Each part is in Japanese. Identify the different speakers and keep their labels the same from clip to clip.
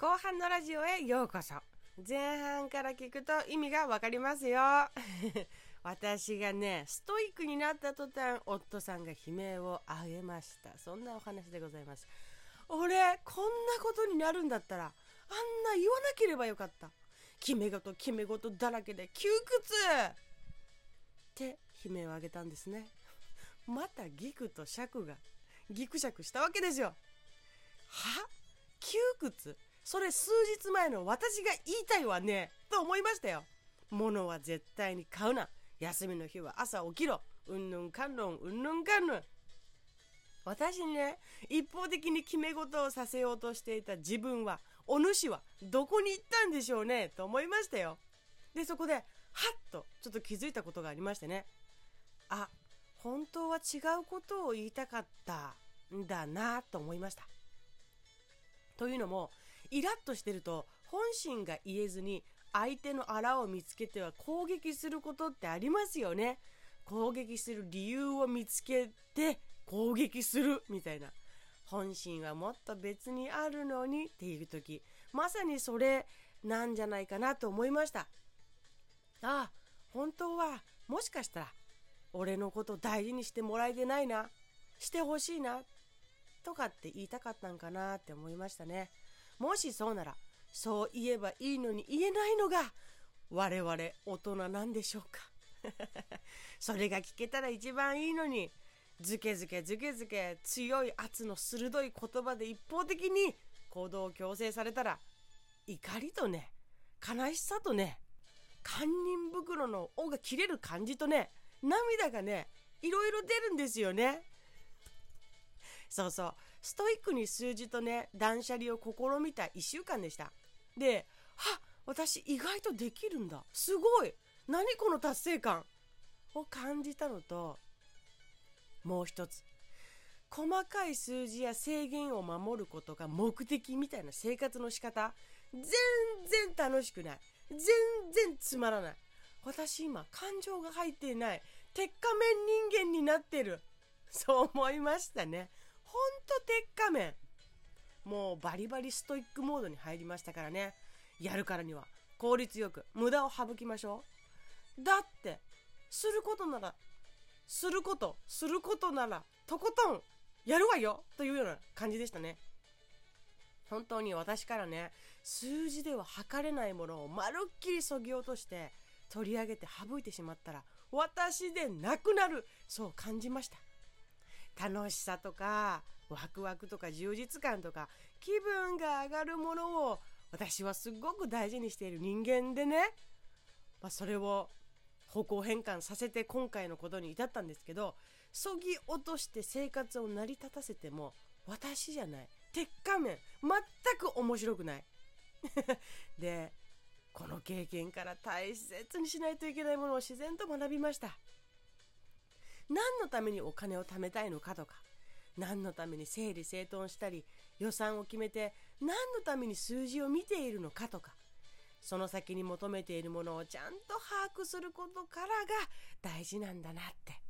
Speaker 1: 後半のラジオへようこそ。前半から聞くと意味がわかりますよ。私がねストイックになった途端夫さんが悲鳴を上げました。そんなお話でございます。俺こんなことになるんだったらあんな言わなければよかった。決め事決め事だらけで窮屈。って悲鳴を上げたんですね。またギクと尺がギクシャクしたわけですよ。は？窮屈？それ数日前の私が言いたいわねと思いましたよ。物は絶対に買うな。休みの日は朝起きろ。うんぬんかんぬんうんぬんかんぬん。私にね一方的に決め事をさせようとしていた自分はお主はどこに行ったんでしょうねと思いましたよ。でそこではっとちょっと気づいたことがありましてね。あ本当は違うことを言いたかったんだなと思いました。というのもイラッとしてると本心が言えずに相手のあらを見つけては攻撃することってありますよね。攻撃する理由を見つけて攻撃するみたいな。本心はもっと別にあるのにっていう時。まさにそれなんじゃないかなと思いました。ああ本当はもしかしたら俺のこと大事にしてもらえてないな。してほしいな。とかって言いたかったんかなって思いましたね。もしそうならそう言えばいいのに言えないのが我々大人なんでしょうか。それが聞けたら一番いいのにずけずけずけずけ強い圧の鋭い言葉で一方的に行動を強制されたら怒りとね悲しさとね堪忍袋の尾が切れる感じとね涙がねいろいろ出るんですよね。そうそう。ストイックに数字とね断捨離を試みた1週間でした。では私意外とできるんだ。すごい。何この達成感。を感じたのともう一つ。細かい数字や制限を守ることが目的みたいな生活の仕方。全然楽しくない。全然つまらない。私今感情が入っていない。鉄仮面人間になってる。そう思いましたね。ほんと鉄仮面。もうバリバリストイックモードに入りましたからね。やるからには。効率よく。無駄を省きましょう。だってすることならすることすることならとことんやるわよ。というような感じでしたね。本当に私からね数字では測れないものをまるっきりそぎ落として取り上げて省いてしまったら私でなくなる。そう感じました。楽しさとかワクワクとか充実感とか気分が上がるものを私はすごく大事にしている人間でね、まあ、それを方向変換させて今回のことに至ったんですけどそぎ落として生活を成り立たせても私じゃない鉄仮面全く面白くない。でこの経験から大切にしないといけないものを自然と学びました。何のためにお金を貯めたいのかとか何のために整理整頓したり予算を決めて何のために数字を見ているのかとかその先に求めているものをちゃんと把握することからが大事なんだなって。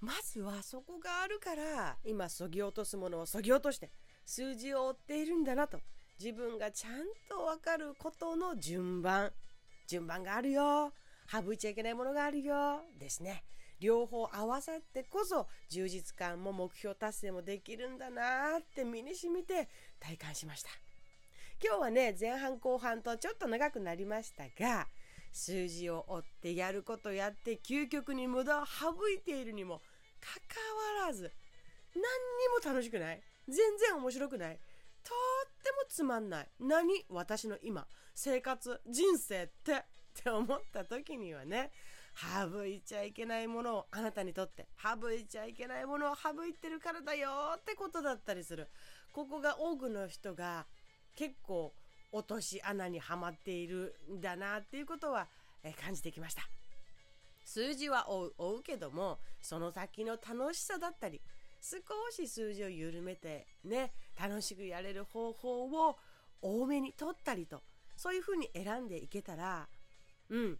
Speaker 1: まずはそこがあるから今そぎ落とすものをそぎ落として数字を追っているんだなと自分がちゃんと分かることの順番。順番があるよ。省いちゃいけないものがあるよ。ですね。両方合わさってこそ充実感も目標達成もできるんだなって身に染みて体感しました。今日はね前半後半とちょっと長くなりましたが数字を追ってやることやって究極に無駄を省いているにもかかわらず何にも楽しくない。全然面白くない。とってもつまんない。何私の今生活人生ってって思った時にはね省いちゃいけないものをあなたにとって省いちゃいけないものを省いてるからだよってことだったりする。ここが多くの人が結構落とし穴にはまっているんだなっていうことは感じてきました。数字は追う追うけどもその先の楽しさだったり少し数字を緩めてね楽しくやれる方法を多めに取ったりとそういうふうに選んでいけたらうん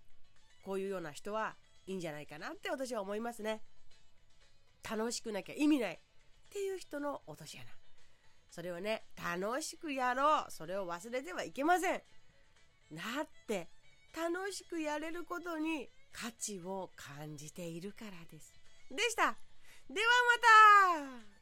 Speaker 1: こういうような人はいいんじゃないかなって私は思いますね。楽しくなきゃ意味ないっていう人の落とし穴。それをね、楽しくやろう。それを忘れてはいけません。だって、楽しくやれることに価値を感じているからです。でした。ではまた